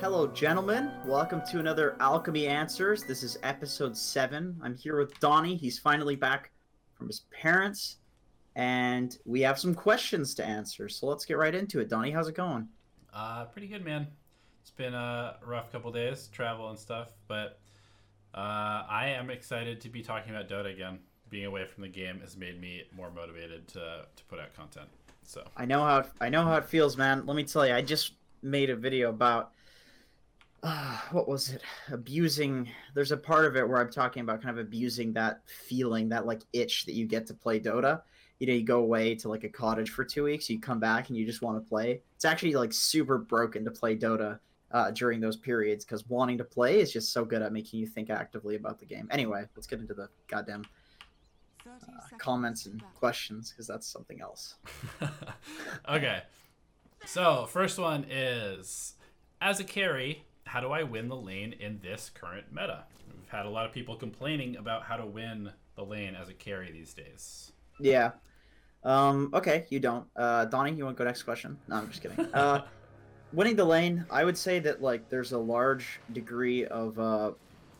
Hello, gentlemen. Welcome to another Alchemy Answers. This is episode seven. I'm here with Donnie. He's finally back from his parents, and we have some questions to answer. So let's get right into it. Donnie, how's it going? Uh, pretty good, man. It's been a rough couple days, travel and stuff, but uh, I am excited to be talking about Dota again. Being away from the game has made me more motivated to, to put out content. So I know how I know how it feels, man. Let me tell you, I just made a video about uh, what was it? Abusing. There's a part of it where I'm talking about kind of abusing that feeling, that like itch that you get to play Dota. You know, you go away to like a cottage for two weeks, you come back and you just want to play. It's actually like super broken to play Dota uh, during those periods because wanting to play is just so good at making you think actively about the game. Anyway, let's get into the goddamn uh, comments and questions because that's something else. okay. So, first one is as a carry, how do I win the lane in this current meta? We've had a lot of people complaining about how to win the lane as a carry these days. Yeah. Um, okay, you don't. Uh, Donnie, you want to go next question? No, I'm just kidding. Uh, winning the lane, I would say that like there's a large degree of uh,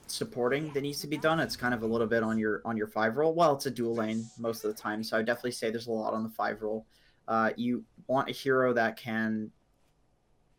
supporting that needs to be done. It's kind of a little bit on your on your five role. Well, it's a dual lane most of the time, so I definitely say there's a lot on the five role. Uh, you want a hero that can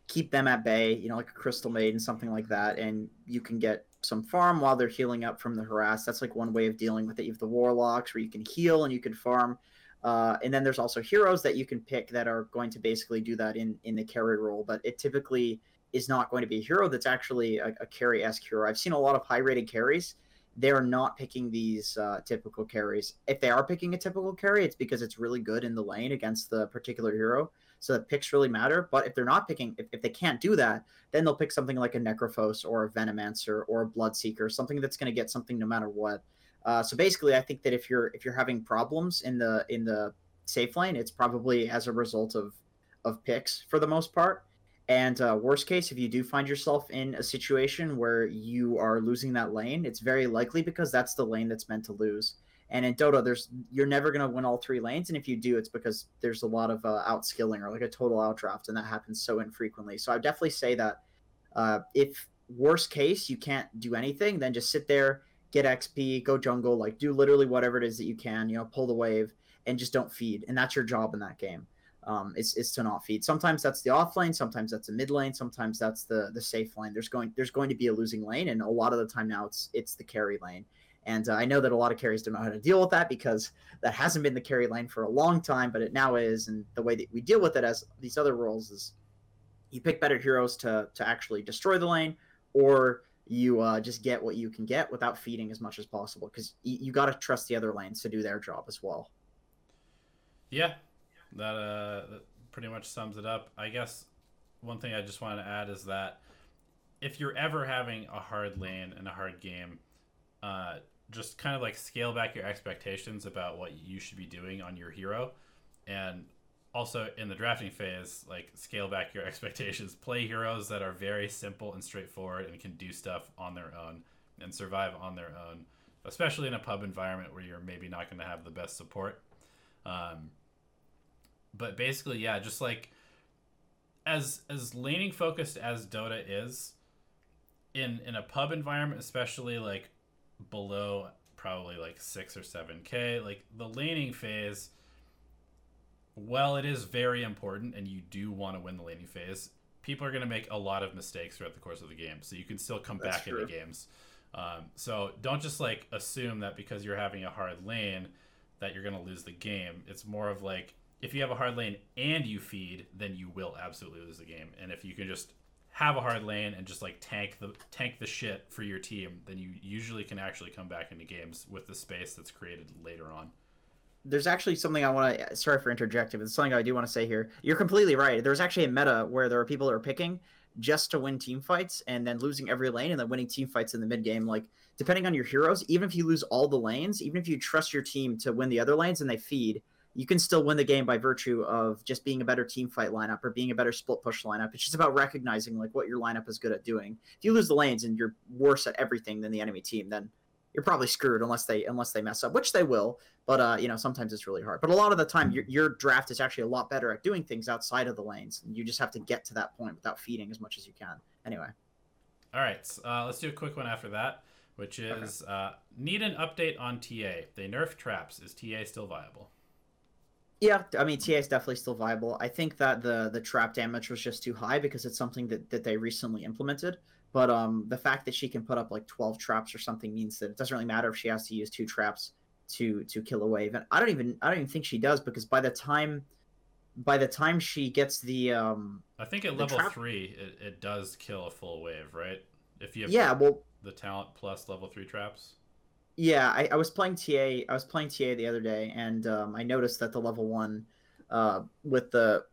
keep them at bay, you know, like a Crystal Maiden, something like that, and you can get some farm while they're healing up from the harass. That's like one way of dealing with it. You have the Warlocks where you can heal and you can farm. Uh, and then there's also heroes that you can pick that are going to basically do that in in the carry role, but it typically is not going to be a hero that's actually a, a carry esque hero. I've seen a lot of high rated carries. They're not picking these uh, typical carries. If they are picking a typical carry, it's because it's really good in the lane against the particular hero. So the picks really matter. But if they're not picking, if, if they can't do that, then they'll pick something like a Necrophos or a Venomancer or a Bloodseeker, something that's going to get something no matter what. Uh, so basically, I think that if you're if you're having problems in the in the safe lane, it's probably as a result of of picks for the most part. And uh, worst case, if you do find yourself in a situation where you are losing that lane, it's very likely because that's the lane that's meant to lose. And in Dota, there's you're never going to win all three lanes, and if you do, it's because there's a lot of uh, outskilling or like a total outdraft, and that happens so infrequently. So I definitely say that uh, if worst case you can't do anything, then just sit there, get XP, go jungle, like do literally whatever it is that you can, you know, pull the wave, and just don't feed, and that's your job in that game. Um, is, is to not feed. Sometimes that's the off lane, sometimes that's a mid lane, sometimes that's the the safe lane. There's going there's going to be a losing lane, and a lot of the time now it's it's the carry lane. And uh, I know that a lot of carries don't know how to deal with that because that hasn't been the carry lane for a long time, but it now is. And the way that we deal with it as these other roles is you pick better heroes to, to actually destroy the lane, or you uh, just get what you can get without feeding as much as possible because y- you got to trust the other lanes to do their job as well. Yeah, that, uh, that pretty much sums it up. I guess one thing I just wanted to add is that if you're ever having a hard lane and a hard game, uh, just kind of like scale back your expectations about what you should be doing on your hero and also in the drafting phase like scale back your expectations play heroes that are very simple and straightforward and can do stuff on their own and survive on their own especially in a pub environment where you're maybe not going to have the best support um, but basically yeah just like as as laning focused as dota is in in a pub environment especially like below probably like six or seven K. Like the laning phase, well, it is very important and you do want to win the laning phase, people are going to make a lot of mistakes throughout the course of the game. So you can still come That's back true. into games. Um, so don't just like assume that because you're having a hard lane that you're going to lose the game. It's more of like if you have a hard lane and you feed, then you will absolutely lose the game. And if you can just have a hard lane and just like tank the tank the shit for your team, then you usually can actually come back into games with the space that's created later on. There's actually something I want to. Sorry for interjecting, but it's something I do want to say here. You're completely right. There's actually a meta where there are people that are picking just to win team fights and then losing every lane and then winning team fights in the mid game. Like depending on your heroes, even if you lose all the lanes, even if you trust your team to win the other lanes and they feed, you can still win the game by virtue of just being a better team fight lineup or being a better split push lineup. It's just about recognizing like what your lineup is good at doing. If you lose the lanes and you're worse at everything than the enemy team, then you're probably screwed unless they unless they mess up, which they will. But uh, you know, sometimes it's really hard. But a lot of the time, your, your draft is actually a lot better at doing things outside of the lanes. And you just have to get to that point without feeding as much as you can. Anyway. All right, uh, let's do a quick one after that, which is okay. uh, need an update on TA. They nerf traps. Is TA still viable? Yeah, I mean TA is definitely still viable. I think that the the trap damage was just too high because it's something that, that they recently implemented. But um, the fact that she can put up like 12 traps or something means that it doesn't really matter if she has to use two traps to to kill a wave. And I don't even I don't even think she does because by the time by the time she gets the um I think at level trap... three it, it does kill a full wave, right? If you have yeah, well the talent plus level three traps. Yeah, I, I was playing TA. I was playing TA the other day, and um, I noticed that the level one, uh, with the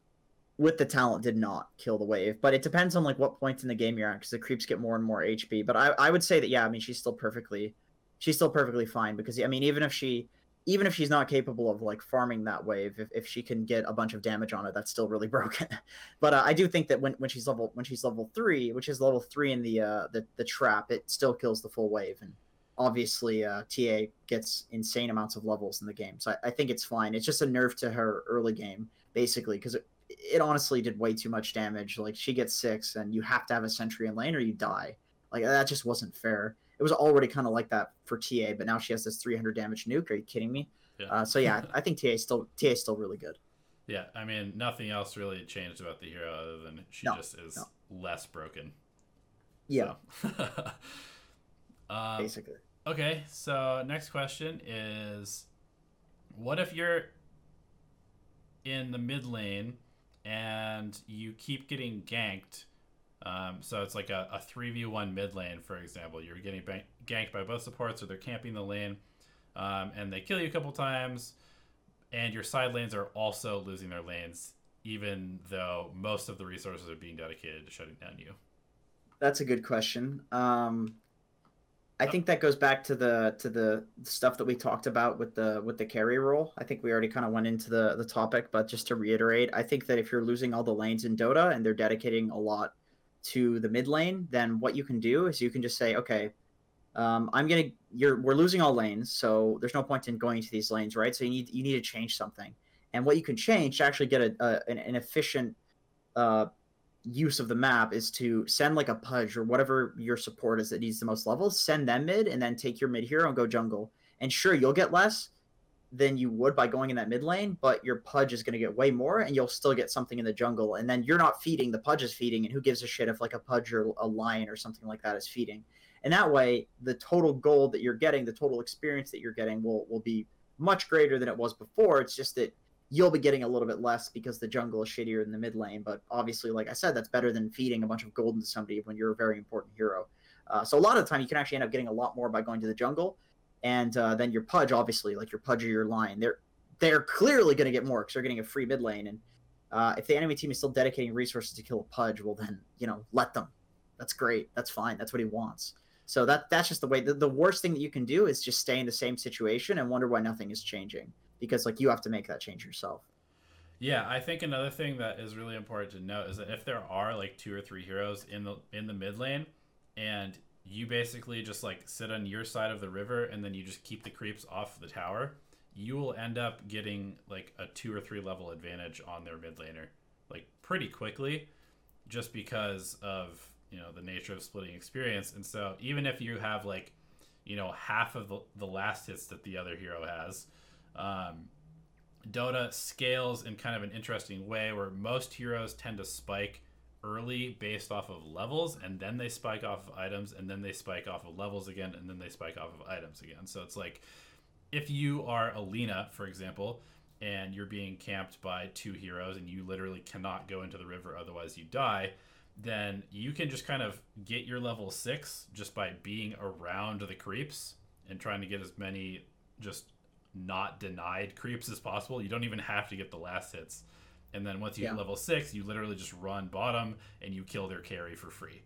with the talent did not kill the wave, but it depends on like what point in the game you're at because the creeps get more and more HP. But I, I would say that yeah, I mean she's still perfectly, she's still perfectly fine because I mean even if she, even if she's not capable of like farming that wave, if, if she can get a bunch of damage on it, that's still really broken. but uh, I do think that when, when she's level when she's level three, which is level three in the uh the, the trap, it still kills the full wave and obviously uh, TA gets insane amounts of levels in the game. So I, I, think it's fine. It's just a nerf to her early game, basically, because it, honestly did way too much damage. Like she gets six, and you have to have a sentry in lane or you die. Like that just wasn't fair. It was already kind of like that for TA, but now she has this 300 damage nuke. Are you kidding me? Yeah. Uh, so yeah, I think TA still TA is still really good. Yeah, I mean nothing else really changed about the hero other than she no, just is no. less broken. Yeah. So. um, Basically. Okay, so next question is, what if you're in the mid lane and you keep getting ganked. Um, so it's like a, a 3v1 mid lane, for example. You're getting bank- ganked by both supports, or they're camping the lane, um, and they kill you a couple times, and your side lanes are also losing their lanes, even though most of the resources are being dedicated to shutting down you. That's a good question. Um, I think that goes back to the to the stuff that we talked about with the with the carry role. I think we already kind of went into the the topic, but just to reiterate, I think that if you're losing all the lanes in Dota and they're dedicating a lot to the mid lane, then what you can do is you can just say, okay, um, I'm gonna you're we're losing all lanes, so there's no point in going to these lanes, right? So you need you need to change something, and what you can change to actually get a, a an, an efficient uh, use of the map is to send like a pudge or whatever your support is that needs the most levels, send them mid, and then take your mid hero and go jungle. And sure, you'll get less than you would by going in that mid lane, but your pudge is going to get way more, and you'll still get something in the jungle. And then you're not feeding; the pudge is feeding, and who gives a shit if like a pudge or a lion or something like that is feeding? And that way, the total gold that you're getting, the total experience that you're getting, will will be much greater than it was before. It's just that you'll be getting a little bit less because the jungle is shittier in the mid lane. But obviously, like I said, that's better than feeding a bunch of gold into somebody when you're a very important hero. Uh, so a lot of the time, you can actually end up getting a lot more by going to the jungle, and uh, then your pudge, obviously, like your pudge or your lion, they're they're clearly going to get more because they're getting a free mid lane. And uh, if the enemy team is still dedicating resources to kill a pudge, well then you know let them. That's great. That's fine. That's what he wants. So that that's just the way. The, the worst thing that you can do is just stay in the same situation and wonder why nothing is changing because like you have to make that change yourself. Yeah, I think another thing that is really important to note is that if there are like two or three heroes in the in the mid lane, and you basically just like sit on your side of the river and then you just keep the creeps off the tower, you will end up getting like a two or three level advantage on their mid laner, like pretty quickly, just because of you know the nature of splitting experience. And so even if you have like, you know, half of the, the last hits that the other hero has, um, Dota scales in kind of an interesting way where most heroes tend to spike early based off of levels and then they spike off of items and then they spike off of levels again and then they spike off of items again. So it's like if you are a Lina, for example, and you're being camped by two heroes and you literally cannot go into the river otherwise you die, then you can just kind of get your level 6 just by being around the creeps and trying to get as many just not denied creeps as possible. You don't even have to get the last hits. And then once you yeah. level six, you literally just run bottom and you kill their carry for free.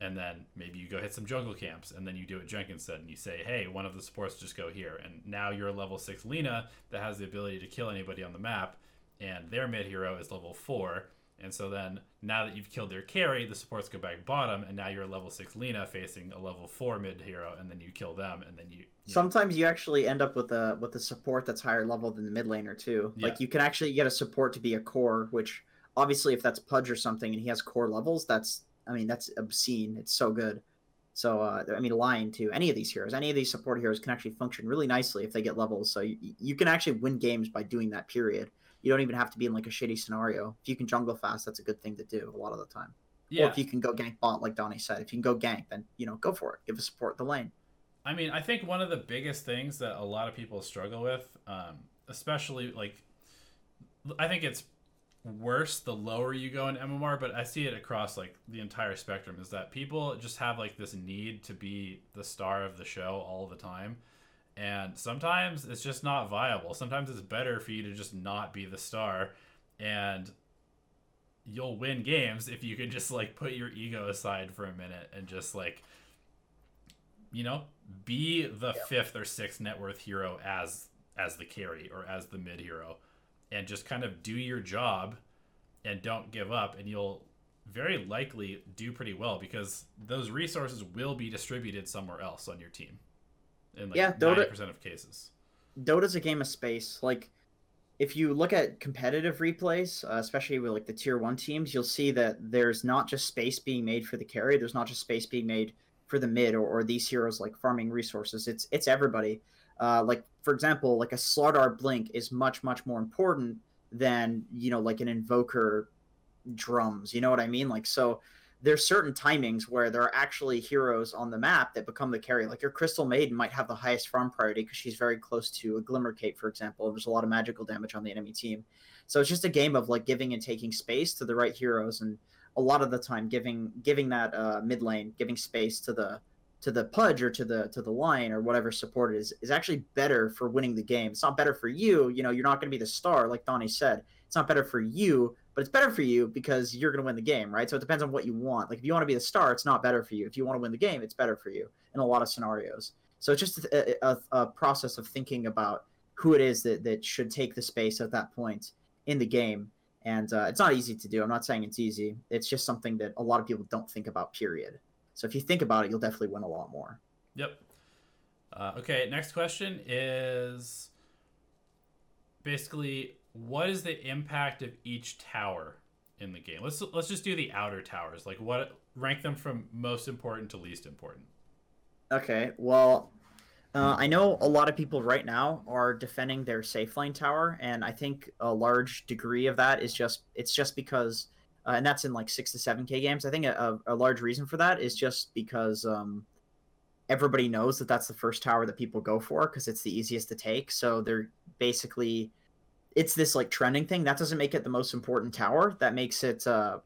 And then maybe you go hit some jungle camps, and then you do what Jenkins said, and you say, "Hey, one of the supports just go here." And now you're a level six Lina that has the ability to kill anybody on the map, and their mid hero is level four, And so then now that you've killed their carry, the supports go back bottom, and now you're a level six Lina facing a level four mid hero, and then you kill them, and then you. you Sometimes you actually end up with a with a support that's higher level than the mid laner too. Yeah. Like you can actually get a support to be a core, which obviously if that's Pudge or something and he has core levels, that's I mean that's obscene. It's so good. So uh, I mean, Lion too. Any of these heroes, any of these support heroes can actually function really nicely if they get levels. So you, you can actually win games by doing that. Period. You don't even have to be in like a shitty scenario. If you can jungle fast, that's a good thing to do a lot of the time. yeah. Or if you can go gank bot, like Donnie said, if you can go gank, then you know go for it. Give a support the lane. I mean, I think one of the biggest things that a lot of people struggle with, um, especially like, I think it's worse the lower you go in MMR, but I see it across like the entire spectrum is that people just have like this need to be the star of the show all the time. And sometimes it's just not viable. Sometimes it's better for you to just not be the star and you'll win games if you can just like put your ego aside for a minute and just like you know be the Yeah. fifth or sixth net worth hero as as the carry or as the mid hero and just kind of do your job and don't give up and you'll very likely do pretty well because those resources will be distributed somewhere else on your team in like Yeah, Dota- 90% of cases Dota's a game of space. Like, if you look at competitive replays, uh, especially with like the tier one teams, you'll see that there's not just space being made for the carry. There's not just space being made for the mid or, or these heroes like farming resources. It's it's everybody. Uh, like for example, like a Slardar blink is much much more important than you know like an invoker drums. You know what I mean? Like so. There's certain timings where there are actually heroes on the map that become the carry. Like your Crystal Maiden might have the highest farm priority because she's very close to a Glimmer Cape, for example. There's a lot of magical damage on the enemy team. So it's just a game of like giving and taking space to the right heroes, and a lot of the time giving giving that uh, mid lane, giving space to the to the pudge or to the to the Lion or whatever support is is actually better for winning the game. It's not better for you. You know, you're not going to be the star, like Donnie said. It's not better for you, but it's better for you because you're going to win the game, right? So it depends on what you want. Like if you want to be the star, it's not better for you. If you want to win the game, it's better for you in a lot of scenarios. So it's just a, a, a process of thinking about who it is that, that should take the space at that point in the game. And uh, it's not easy to do. I'm not saying it's easy. It's just something that a lot of people don't think about, period. So if you think about it, you'll definitely win a lot more. Yep. Uh, okay, next question is basically what is the impact of each tower in the game? Let's let's just do the outer towers. Like what rank them from most important to least important. Okay, well, uh, I know a lot of people right now are defending their safe lane tower, and I think a large degree of that is just it's just because, uh, and that's in like six to seven k games. I think a, a, large reason for that is just because um, everybody knows that that's the first tower that people go for because it's the easiest to take. So they're basically it's this like trending thing that doesn't make it the most important tower. That makes it uh,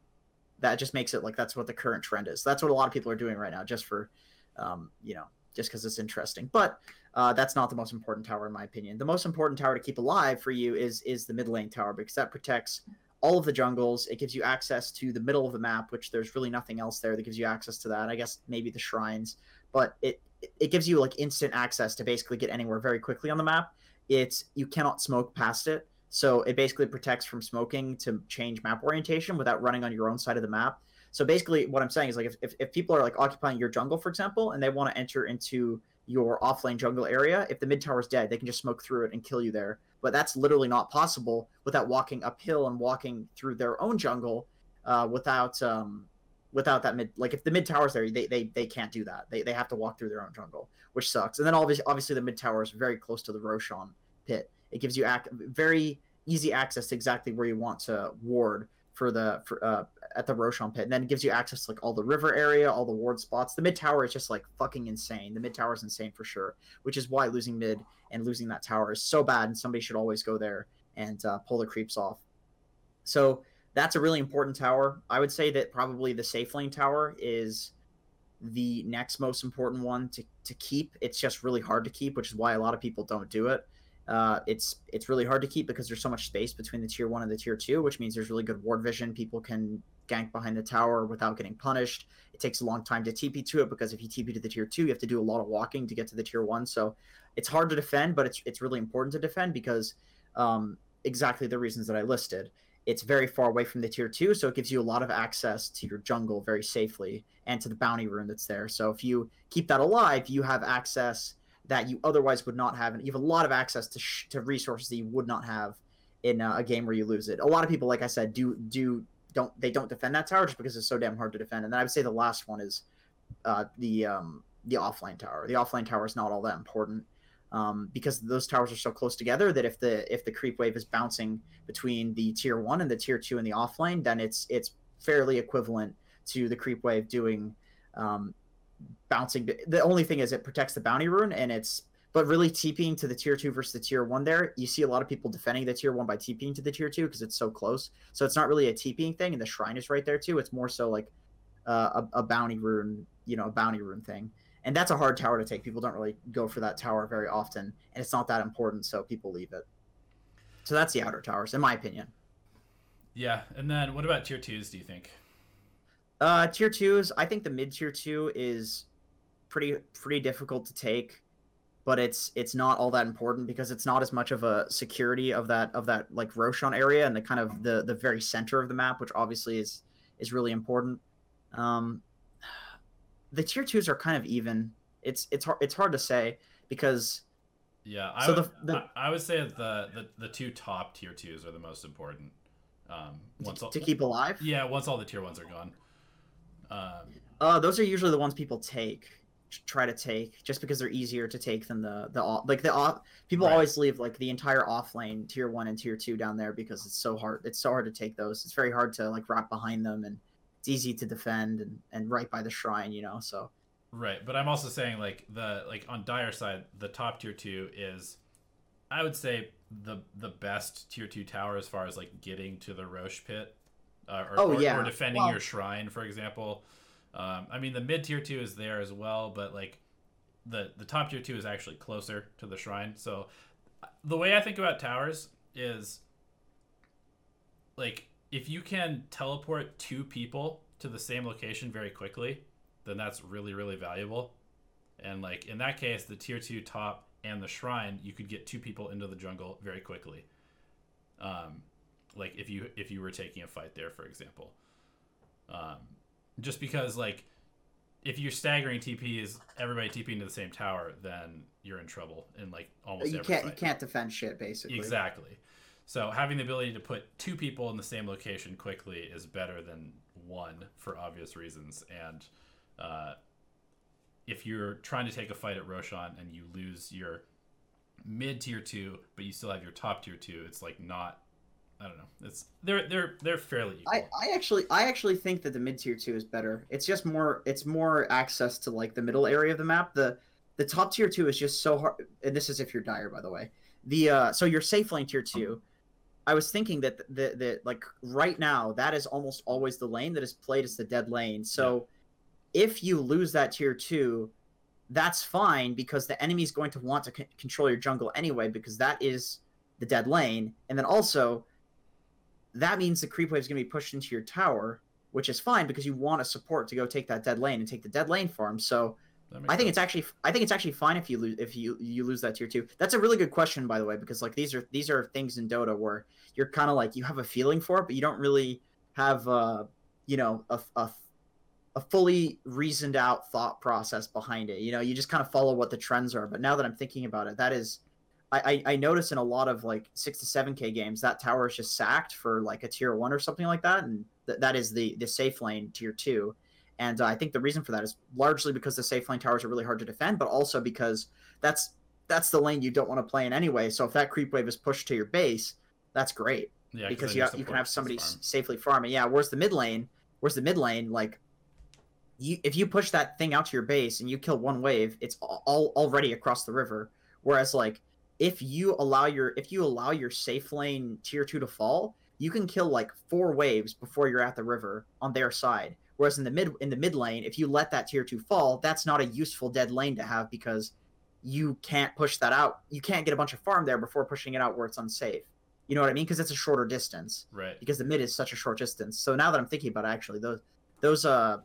that just makes it like that's what the current trend is. That's what a lot of people are doing right now, just for um, you know, just because it's interesting. But uh, that's not the most important tower in my opinion. The most important tower to keep alive for you is is the mid lane tower because that protects all of the jungles. It gives you access to the middle of the map, which there's really nothing else there that gives you access to that. I guess maybe the shrines, but it it gives you like instant access to basically get anywhere very quickly on the map. It's you cannot smoke past it. So it basically protects from smoking to change map orientation without running on your own side of the map. So basically, what I'm saying is like if, if, if people are like occupying your jungle, for example, and they want to enter into your offlane jungle area, if the mid tower is dead, they can just smoke through it and kill you there. But that's literally not possible without walking uphill and walking through their own jungle uh, without um, without that mid. Like if the mid tower's there, they, they they can't do that. They, they have to walk through their own jungle, which sucks. And then obviously obviously the mid tower is very close to the Roshan pit. It gives you very easy access to exactly where you want to ward for the for uh, at the Roshan pit, and then it gives you access to like all the river area, all the ward spots. The mid tower is just like fucking insane. The mid tower is insane for sure, which is why losing mid and losing that tower is so bad, and somebody should always go there and uh, pull the creeps off. So that's a really important tower. I would say that probably the safe lane tower is the next most important one to, to keep. It's just really hard to keep, which is why a lot of people don't do it. Uh, it's it's really hard to keep because there's so much space between the tier one and the tier two, which means there's really good ward vision. People can gank behind the tower without getting punished. It takes a long time to TP to it because if you TP to the tier two, you have to do a lot of walking to get to the tier one. So it's hard to defend, but it's it's really important to defend because um, exactly the reasons that I listed. it's very far away from the tier two, so it gives you a lot of access to your jungle very safely and to the bounty rune that's there. So if you keep that alive, you have access that you otherwise would not have, and you have a lot of access to sh- to resources that you would not have in a, a game where you lose it. A lot of people, like I said, do do don't they don't defend that tower just because it's so damn hard to defend. And then I would say the last one is uh, the um, the offlane tower. The offlane tower is not all that important um, because those towers are so close together that if the if the creep wave is bouncing between the tier one and the tier two in the offlane, then it's it's fairly equivalent to the creep wave doing um, bouncing. The only thing is it protects the bounty rune and it's but really TPing to the tier two versus the tier one there, you see a lot of people defending the tier one by TPing to the tier two because it's so close. So it's not really a TPing thing, and the shrine is right there too. It's more so like uh, a, a bounty rune, you know, a bounty rune thing and that's a hard tower to take. People don't really go for that tower very often, and it's not that important, so people leave it. So that's the outer towers, in my opinion. Yeah, and then what about tier twos? Do you think? Uh, tier twos. I think the mid tier two is pretty pretty difficult to take, but it's it's not all that important because it's not as much of a security of that of that like Roshan area and the kind of the the very center of the map, which obviously is is really important. Um, the tier twos are kind of even. It's it's hard it's hard to say because yeah, I, so would, the, the, I, I, would say the, the the two top tier twos are the most important. Um, once to, all, to keep alive. Yeah, once all the tier ones are gone. Um, uh, those are usually the ones people take, try to take, just because they're easier to take than the the off like the off. People right. always leave like the entire off lane, tier one and tier two down there because it's so hard. It's so hard to take those. It's very hard to like wrap behind them and it's easy to defend and, and right by the shrine, you know. So right, but I'm also saying like the like on Dire side, the top tier two is, I would say the the best tier two tower as far as like getting to the Rosh pit, uh, or, oh, yeah. or, or defending well, your shrine, for example. Um, I mean, the mid tier two is there as well, but like the the top tier two is actually closer to the shrine. So the way I think about towers is like if you can teleport two people to the same location very quickly, then that's really really valuable. And like in that case, the tier two top and the shrine, you could get two people into the jungle very quickly. Um, like if you if you were taking a fight there, for example. Um, just because like if you're staggering TP is everybody TPing to the same tower, then you're in trouble in like almost you every can't fight. you can't defend shit basically. Exactly. So having the ability to put two people in the same location quickly is better than one for obvious reasons. And uh, if you're trying to take a fight at Roshan and you lose your mid tier two, but you still have your top tier two, it's like not. I don't know. It's they're they're they're fairly equal. I, I actually I actually think that the mid tier two is better. It's just more it's more access to like the middle area of the map. The the top tier two is just so hard. And this is if you're dire, by the way. The uh, so your safe lane tier two I was thinking that the, the, like right now that is almost always the lane that is played as the dead lane. So yeah. if you lose that tier two, that's fine because the enemy is going to want to c- control your jungle anyway because that is the dead lane. And then also that means the creep wave is going to be pushed into your tower, which is fine because you want a support to go take that dead lane and take the dead lane farm. So I think sense. it's actually I think it's actually fine if you lose if you you lose that tier two. That's a really good question by the way because like these are these are things in Dota where you're kind of like you have a feeling for it but you don't really have uh you know a, a a fully reasoned out thought process behind it. You know, you just kind of follow what the trends are. But now that I'm thinking about it, that is I, I, I notice in a lot of like six to seven K games that tower is just sacked for like a tier one or something like that, and th- that is the the safe lane tier two and uh, I think the reason for that is largely because the safe lane towers are really hard to defend, but also because that's that's the lane you don't want to play in anyway. So if that creep wave is pushed to your base, that's great. Yeah, because you, have, you can have somebody farm. safely farming. Yeah, where's the mid lane? Where's the mid lane? Like, you, if you push that thing out to your base and you kill one wave, it's all already across the river. Whereas like if you allow your if you allow your safe lane tier two to fall, you can kill like four waves before you're at the river on their side. Whereas in the mid in the mid lane, if you let that tier two fall, that's not a useful dead lane to have because you can't push that out. You can't get a bunch of farm there before pushing it out where it's unsafe. You know what I mean? Because it's a shorter distance. Right. Because the mid is such a short distance. So now that I'm thinking about it, actually, those those uh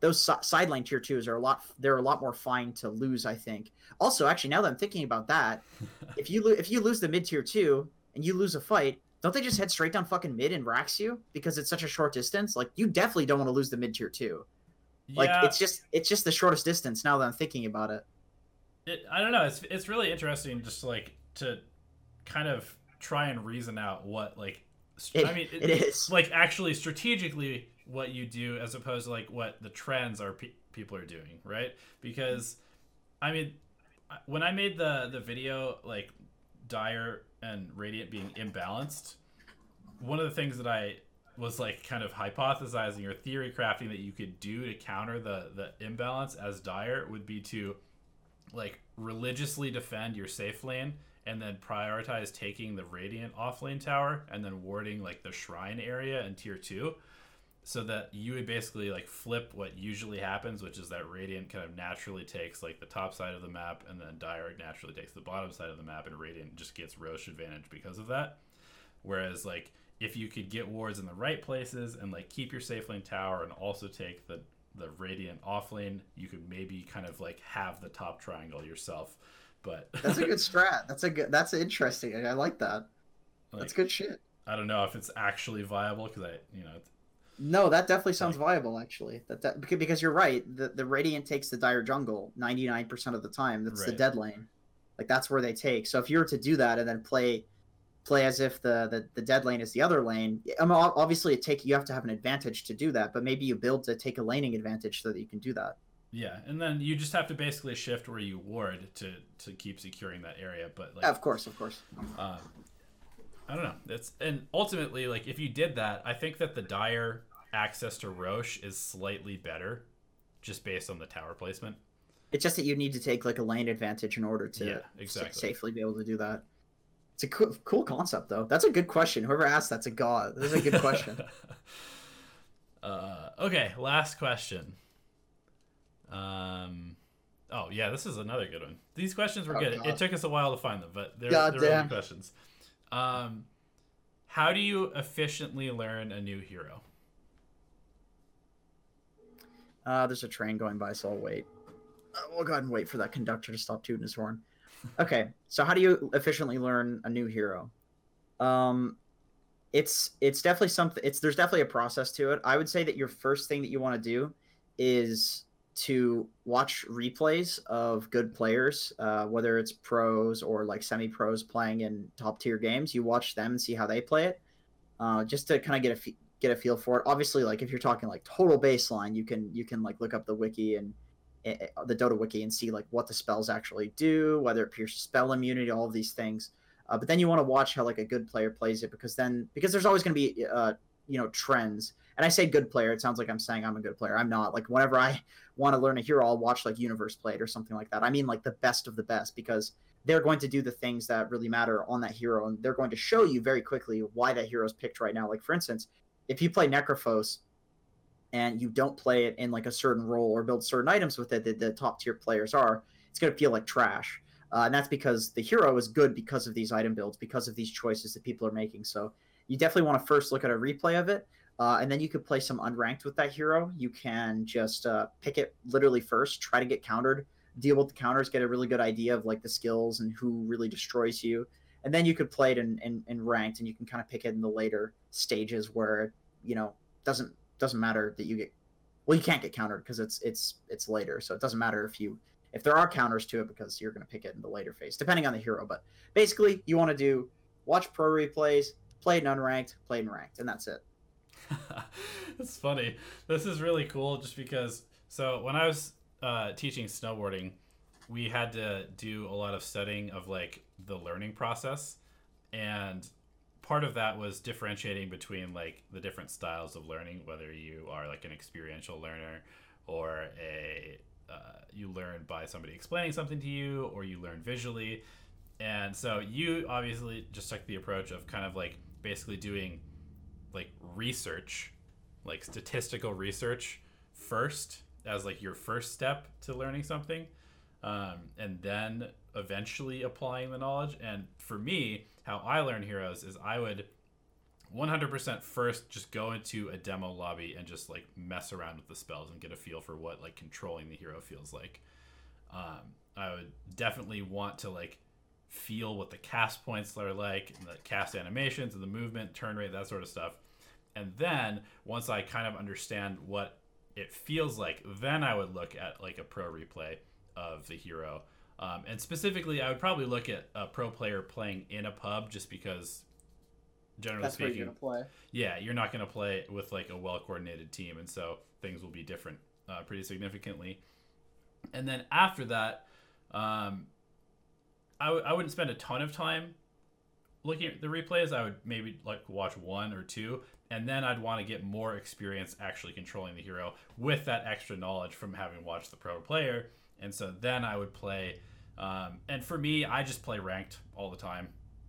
those side lane tier twos are a lot they're a lot more fine to lose. I think. Also, actually, now that I'm thinking about that, if you lo- if you lose the mid tier two and you lose a fight, don't they just head straight down fucking mid and racks you because it's such a short distance? Like you definitely don't want to lose the mid tier two. Like yeah, it's just it's just the shortest distance now that I'm thinking about it. it, I don't know. It's it's really interesting just like to kind of try and reason out what like st- It, I mean it is. like actually strategically what you do as opposed to like what the trends are pe- people are doing right? Because i mean when i made the the video like dire and radiant being imbalanced one of the things that i was like kind of hypothesizing or theory crafting that you could do to counter the the imbalance as dire would be to like religiously defend your safe lane and then prioritize taking the radiant off lane tower and then warding like the shrine area in tier 2 so that you would basically like flip what usually happens which is that radiant kind of naturally takes like the top side of the map and then dire naturally takes the bottom side of the map and radiant just gets Rosh advantage because of that whereas like if you could get wards in the right places and like keep your safe lane tower and also take the the radiant off lane you could maybe kind of like have the top triangle yourself but That's a good strat. That's a good. That's interesting. I like that. like, That's good shit. I don't know if it's actually viable because I, you know, it's- No, that definitely sounds viable. Actually, that, that because you're right. The the radiant takes the dire jungle ninety nine percent of the time. That's the dead lane. Like that's where they take. So if you were to do that and then play play as if the the, the dead lane is the other lane, I mean, obviously it take you have to have an advantage to do that. But maybe you build to take a laning advantage so that you can do that. yeah, and then you just have to basically shift where you ward to to keep securing that area. But like, Yeah, of course, of course. um, I don't know. That's and ultimately, like, if you did that, I think that the dire access to Rosh is slightly better, just based on the tower placement. It's just that you need to take like a lane advantage in order to Yeah, sa- exactly. safely be able to do that. It's a cool, cool concept, though. That's a good question. Whoever asked that's a god. That's a good question. uh, okay, last question. Um, oh yeah, this is another good one. These questions were Oh, good. God. It took us a while to find them, but they're, God they're really damn. good questions. Um, how do you efficiently learn a new hero? Uh, there's a train going by, so I'll wait. Uh, we'll go ahead and wait for that conductor to stop tooting his horn. Okay, so how do you efficiently learn a new hero? Um, it's it's definitely something. It's there's definitely a process to it. I would say that your first thing that you want to do is to watch replays of good players, uh, whether it's pros or like semi-pros playing in top tier games. You watch them and see how they play it, uh, just to kind of get a fe- get a feel for it. Obviously, like if you're talking like total baseline, you can you can like look up the wiki and eh, eh, the Dota wiki and see like what the spells actually do, whether it pierces spell immunity, all of these things. Uh, but then you want to watch how like a good player plays it because then because there's always going to be uh, you know trends. And I say good player, it sounds like I'm saying I'm a good player. I'm not. Like whenever I want to learn a hero, I'll watch like Universe played or something like that. I mean like the best of the best because they're going to do the things that really matter on that hero and they're going to show you very quickly why that hero is picked right now. Like for instance, if you play Necrophos and you don't play it in like a certain role or build certain items with it that the top tier players are, it's going to feel like trash. Uh, and that's because the hero is good because of these item builds, because of these choices that people are making. So you definitely want to first look at a replay of it, uh, and then you could play some unranked with that hero. You can just uh, pick it literally first, try to get countered, deal with the counters, get a really good idea of like the skills and who really destroys you, and then you could play it in, in, in ranked, and you can kind of pick it in the later stages where you know doesn't doesn't matter that you get well you can't get countered because it's it's it's later so it doesn't matter if you if there are counters to it because you're going to pick it in the later phase depending on the hero but basically you want to do watch pro replays play it in unranked play it in ranked and that's it it's funny. This is really cool just because. So when I was uh, teaching snowboarding, we had to do a lot of studying of like the learning process, and part of that was differentiating between like the different styles of learning, whether you are like an experiential learner or a uh, you learn by somebody explaining something to you, or you learn visually. And so you obviously just took the approach of kind of like basically doing like research, like statistical research first as like your first step to learning something, um, and then eventually applying the knowledge. And for me, how I learn heroes is I would 100% first just go into a demo lobby and just like mess around with the spells and get a feel for what like controlling the hero feels like. Um, I would definitely want to like feel what the cast points are like, and the cast animations, and the movement, turn rate, that sort of stuff. And then once I kind of understand what it feels like, then I would look at like a pro replay of the hero. Um, and specifically, I would probably look at a pro player playing in a pub just because, generally That's speaking, you're play. yeah, you're not going to play with like a well coordinated team, and so things will be different uh, pretty significantly. And then after that, um, I w- I wouldn't spend a ton of time looking at the replays. I would maybe like watch one or two, and then I'd want to get more experience actually controlling the hero with that extra knowledge from having watched the pro player. And so then I would play. Um, and for me, I just play ranked all the time.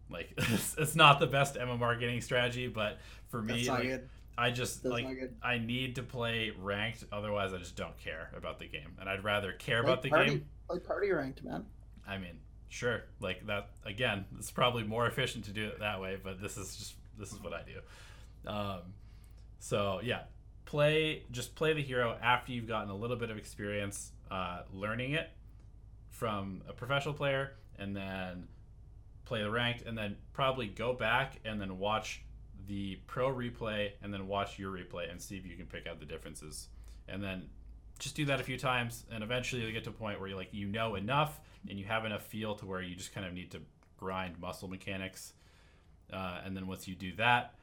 Like it's, it's not the best MMR getting strategy, but for me, like. I just That's like. I need to play ranked, otherwise I just don't care about the game, and I'd rather care Play about the party, game. Play party ranked, man. I mean, sure, like that again. It's probably more efficient to do it that way, but this is just this is what I do. Um, so yeah, play just play the hero after you've gotten a little bit of experience uh, learning it from a professional player, and then play the ranked, and then probably go back and then watch the pro replay, and then watch your replay and see if you can pick out the differences, and then just do that a few times, and eventually you'll get to a point where you like you know enough and you have enough feel to where you just kind of need to grind muscle mechanics, uh, and then once you do that,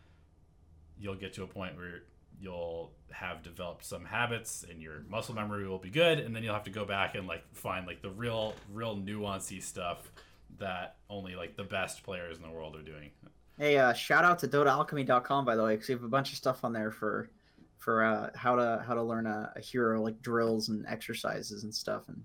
you'll get to a point where you'll have developed some habits and your muscle memory will be good and then you'll have to go back and like find like the real real nuancy stuff that only like the best players in the world are doing Hey, uh, shout out to DotaAlchemy.com by the way, because we have a bunch of stuff on there for for uh, how to how to learn a, a hero, like drills and exercises and stuff, and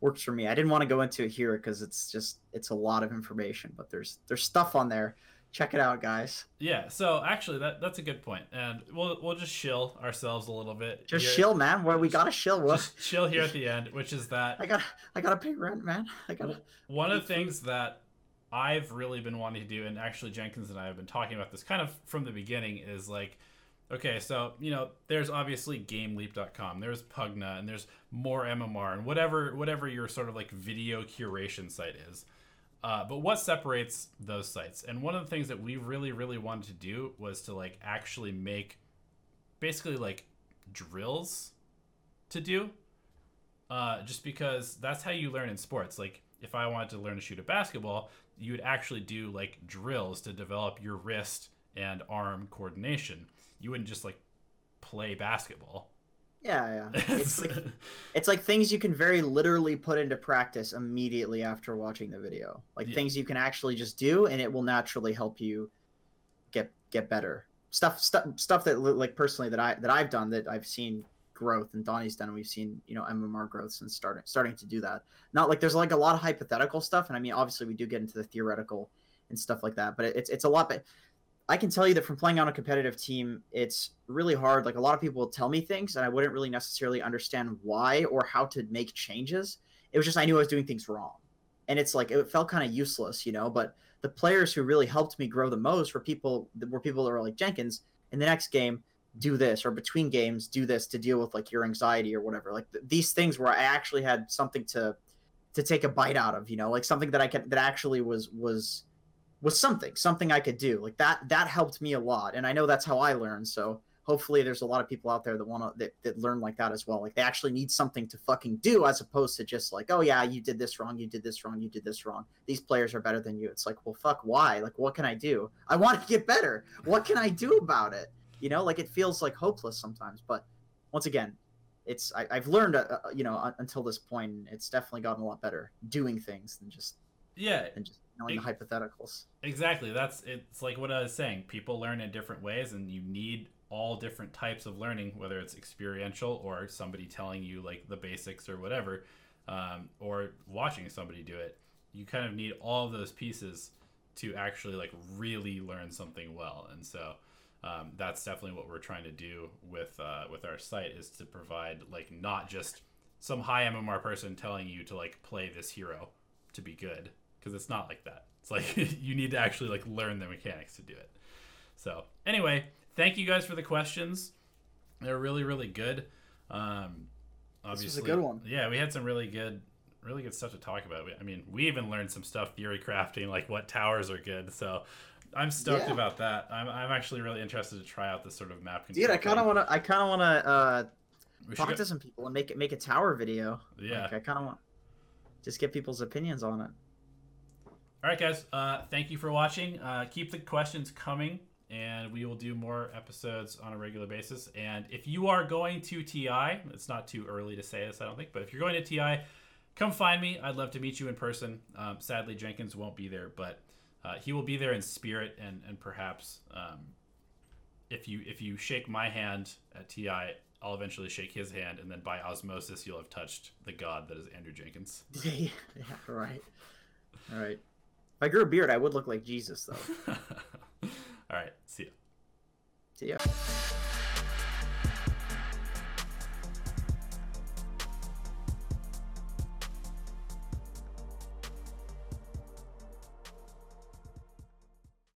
works for me. I didn't want to go into it here because it's just it's a lot of information, but there's there's stuff on there. Check it out, guys. yeah so actually that that's a good point and we'll we'll just shill ourselves a little bit Just here. chill, man. Where we gotta. What? just chill here at the end which is that I gotta I gotta pay rent, man. I gotta. one of the things that I've really been wanting to do, and actually Jenkins and I have been talking about this kind of from the beginning, is like, okay, so you know, there's obviously GameLeap.com, there's Pugna, and there's more MMR, and whatever whatever your sort of like video curation site is. Uh, but what separates those sites? And one of the things that we really, really wanted to do was to like actually make basically like drills to do uh, just because that's how you learn in sports. Like, if I wanted to learn to shoot a basketball, you would actually do like drills to develop your wrist and arm coordination. You wouldn't just like play basketball. Yeah, yeah. It's like it's like things you can very literally put into practice immediately after watching the video. Like Yeah. things you can actually just do, and it will naturally help you get get better. Stuff stuff stuff that like personally that I that I've done that I've seen growth and Donnie's done. and We've seen you know MMR growth since starting starting to do that. Not like there's like a lot of hypothetical stuff, and I mean obviously we do get into the theoretical and stuff like that, but it's it's a lot. But I can tell you that from playing on a competitive team, it's really hard. Like a lot of people will tell me things, and I wouldn't really necessarily understand why or how to make changes. It was just I knew I was doing things wrong, and it's like it felt kind of useless, you know. But the players who really helped me grow the most were people were people that were like Jenkins. In the next game, do this, or between games, do this to deal with like your anxiety or whatever. Like th- these things where I actually had something to to take a bite out of, you know, like something that I could that actually was was was something something i could do. Like that that helped me a lot and i know that's how i learned so hopefully there's a lot of people out there that want to that, that learn like that as well. Like they actually need something to fucking do as opposed to just like oh yeah you did this wrong you did this wrong you did this wrong. These players are better than you. It's like well fuck why? Like what can i do? I want to get better. What can i do about it? You know like it feels like hopeless sometimes but once again it's I, i've learned uh, uh, you know un- until this point it's definitely gotten a lot better doing things than just Yeah, than just knowing the hypotheticals exactly. That's it's like what I was saying. People learn in different ways, and you need all different types of learning, whether it's experiential or somebody telling you like the basics or whatever, um, or watching somebody do it. You kind of need all of those pieces to actually like really learn something well, and so. Um, that's definitely what we're trying to do with uh, with our site is to provide like not just some high MMR person telling you to like play this hero to be good because it's not like that. It's like you need to actually like learn the mechanics to do it. So anyway, thank you guys for the questions. They're really really good. Um, was a obviously, good one. Yeah, we had some really good really good stuff to talk about. I mean, we even learned some stuff theory crafting, like what towers are good. So I'm stoked Yeah. about that. I'm, I'm actually really interested to try out this sort of map. Dude, I kind of want to. I kind of want to uh, thing. We should talk go- to some people and make it make a tower video. Yeah. Like, I kind of want just get people's opinions on it. All right, guys. Uh, thank you for watching. Uh, keep the questions coming, and we will do more episodes on a regular basis. And if you are going to TI, it's not too early to say this, I don't think, but if you're going to TI, come find me. I'd love to meet you in person. Um, sadly, Jenkins won't be there, but uh, he will be there in spirit, and and perhaps um, if you if you shake my hand at TI. I'll eventually shake his hand, and then by osmosis, you'll have touched the god that is Andrew Jenkins. yeah, right. All right. If I grew a beard, I would look like Jesus, though. All right, see ya. See ya.